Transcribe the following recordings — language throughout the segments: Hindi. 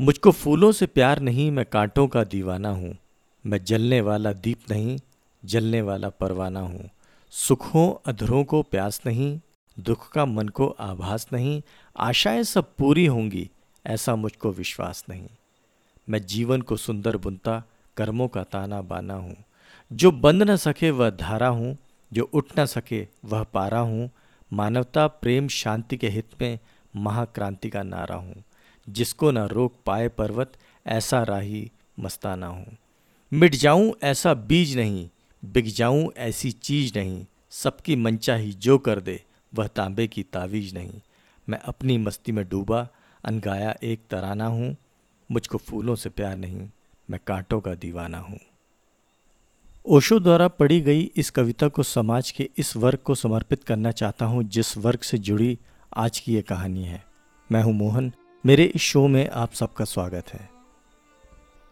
मुझको फूलों से प्यार नहीं, मैं कांटों का दीवाना हूँ। मैं जलने वाला दीप नहीं, जलने वाला परवाना हूँ। सुखों, अधरों को प्यास नहीं, दुख का मन को आभास नहीं, आशाएँ सब पूरी होंगी, ऐसा मुझको विश्वास नहीं। मैं जीवन को सुंदर बुनता, कर्मों का ताना बाना हूँ। जो बंद न सके वह धारा हूँ, जो उठ न सके वह पारा हूँ। मानवता, प्रेम, शांति के हित में महाक्रांति का नारा हूँ। जिसको न रोक पाए पर्वत, ऐसा राही मस्ताना हूँ। मिट जाऊँ ऐसा बीज नहीं, बिक जाऊँ ऐसी चीज़ नहीं, सबकी मनचाही जो कर दे, वह तांबे की तावीज नहीं। मैं अपनी मस्ती में डूबा, अनगाया एक तराना हूँ, मुझको फूलों से प्यार नहीं, मैं कांटों का दीवाना हूँ। ओशो द्वारा पढ़ी गई इस कविता को समाज के इस वर्ग को समर्पित करना चाहता हूँ, जिस वर्ग से जुड़ी आज की ये कहानी है। मैं हूँ मोहन मेरे इस शो में आप सबका स्वागत है।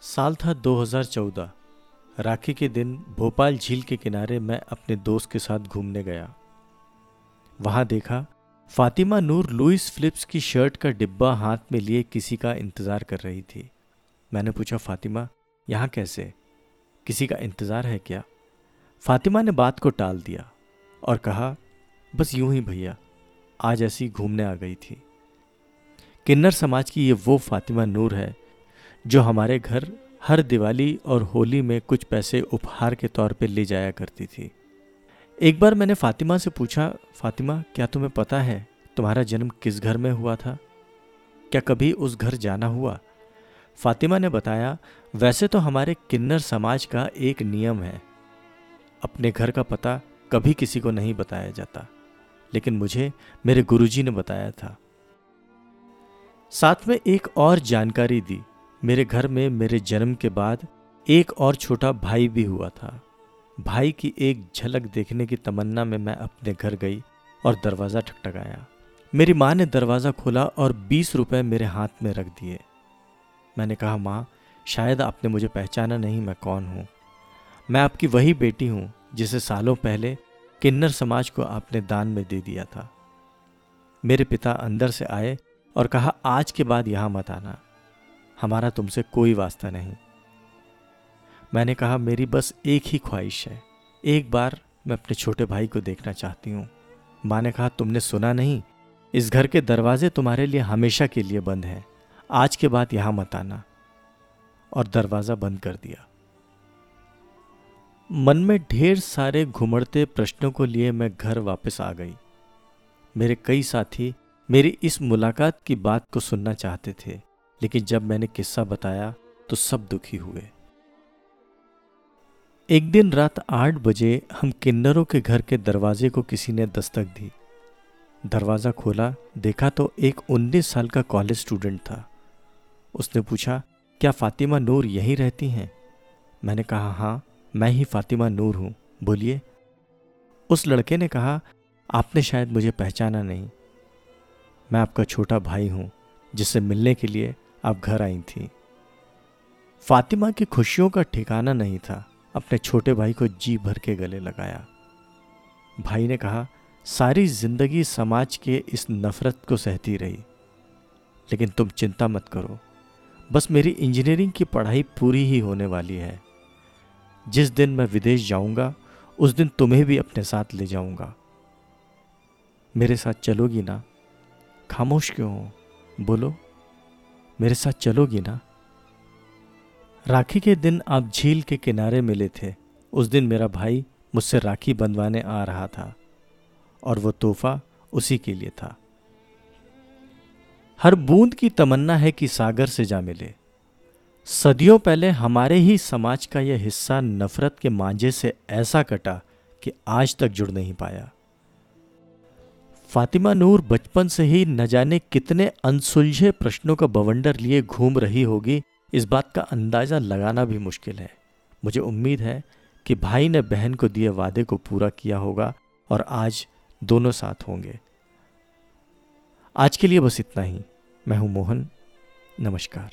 साल था 2014 राखी के दिन भोपाल झील के किनारे मैं अपने दोस्त के साथ घूमने गया। वहाँ देखा, फातिमा नूर लुइस फिलिप्स की शर्ट का डिब्बा हाथ में लिए किसी का इंतज़ार कर रही थी। मैंने पूछा, फातिमा, यहाँ कैसे? किसी का इंतज़ार है क्या? फातिमा ने बात को टाल दिया और कहा, बस यूँ ही भैया, आज ऐसी घूमने आ गई थी। किन्नर समाज की ये वो फातिमा नूर है, जो हमारे घर हर दिवाली और होली में कुछ पैसे उपहार के तौर पे ले जाया करती थी। एक बार मैंने फातिमा से पूछा, फातिमा, क्या तुम्हें पता है तुम्हारा जन्म किस घर में हुआ था? क्या कभी उस घर जाना हुआ? फातिमा ने बताया, वैसे तो हमारे किन्नर समाज का एक नियम है। अपने घर का पता कभी किसी को नहीं बताया जाता, लेकिन मुझे मेरे गुरुजी ने बताया था। साथ में एक और जानकारी दी। मेरे घर में मेरे जन्म के बाद एक और छोटा भाई भी हुआ था। भाई की एक झलक देखने की तमन्ना में मैं अपने घर गई और दरवाज़ा ठकटकाया मेरी माँ ने दरवाज़ा खोला और बीस रुपए मेरे हाथ में रख दिए। मैंने कहा, माँ, शायद आपने मुझे पहचाना नहीं मैं कौन हूँ। मैं आपकी वही बेटी हूँ जिसे सालों पहले किन्नर समाज को आपने दान में दे दिया था। मेरे पिता अंदर से आए और कहा, आज के बाद यहाँ मत आना। हमारा तुमसे कोई वास्ता नहीं। मैंने कहा, मेरी बस एक ही ख्वाहिश है। एक बार मैं अपने छोटे भाई को देखना चाहती हूँ। माँ ने कहा, तुमने सुना नहीं, इस घर के दरवाजे तुम्हारे लिए हमेशा के लिए बंद हैं। आज के बाद यहाँ मत आना। और दरवाज़ा बंद कर दिया। मन में ढेर सारे घुमड़ते प्रश्नों को लिए मैं घर वापस आ गई। मेरे कई साथी मेरी इस मुलाकात की बात को सुनना चाहते थे, लेकिन जब मैंने किस्सा बताया तो सब दुखी हुए। एक दिन रात आठ बजे हम किन्नरों के घर के दरवाजे को किसी ने दस्तक दी। दरवाज़ा खोला, देखा तो एक उन्नीस साल का कॉलेज स्टूडेंट था। उसने पूछा, क्या फातिमा नूर यहीं रहती हैं? मैंने कहा हाँ मैं ही फातिमा नूर हूँ। बोलिए। उस लड़के ने कहा, आपने शायद मुझे पहचाना नहीं। मैं आपका छोटा भाई हूँ, जिससे मिलने के लिए आप घर आई थी। फातिमा की खुशियों का ठिकाना नहीं था, अपने छोटे भाई को जी भर के गले लगाया। भाई ने कहा, सारी ज़िंदगी समाज के इस नफरत को सहती रही, लेकिन तुम चिंता मत करो। बस मेरी इंजीनियरिंग की पढ़ाई पूरी ही होने वाली है। जिस दिन मैं विदेश जाऊँगा, उस दिन तुम्हें भी अपने साथ ले जाऊँगा। मेरे साथ चलोगी ना? खामोश क्यों हो? बोलो। मेरे साथ चलोगी ना? राखी के दिन आप झील के किनारे मिले थे। उस दिन मेरा भाई मुझसे राखी बंधवाने आ रहा था और वो तोहफा उसी के लिए था। हर बूंद की तमन्ना है कि सागर से जा मिले। सदियों पहले हमारे ही समाज का यह हिस्सा नफरत के मांझे से ऐसा कटा कि आज तक जुड़ नहीं पाया। फातिमा नूर बचपन से ही न जाने कितने अनसुलझे प्रश्नों का बवंडर लिए घूम रही होगी, इस बात का अंदाज़ा लगाना भी मुश्किल है। मुझे उम्मीद है कि भाई ने बहन को दिए वादे को पूरा किया होगा और आज दोनों साथ होंगे। आज के लिए बस इतना ही। मैं हूँ मोहन। नमस्कार।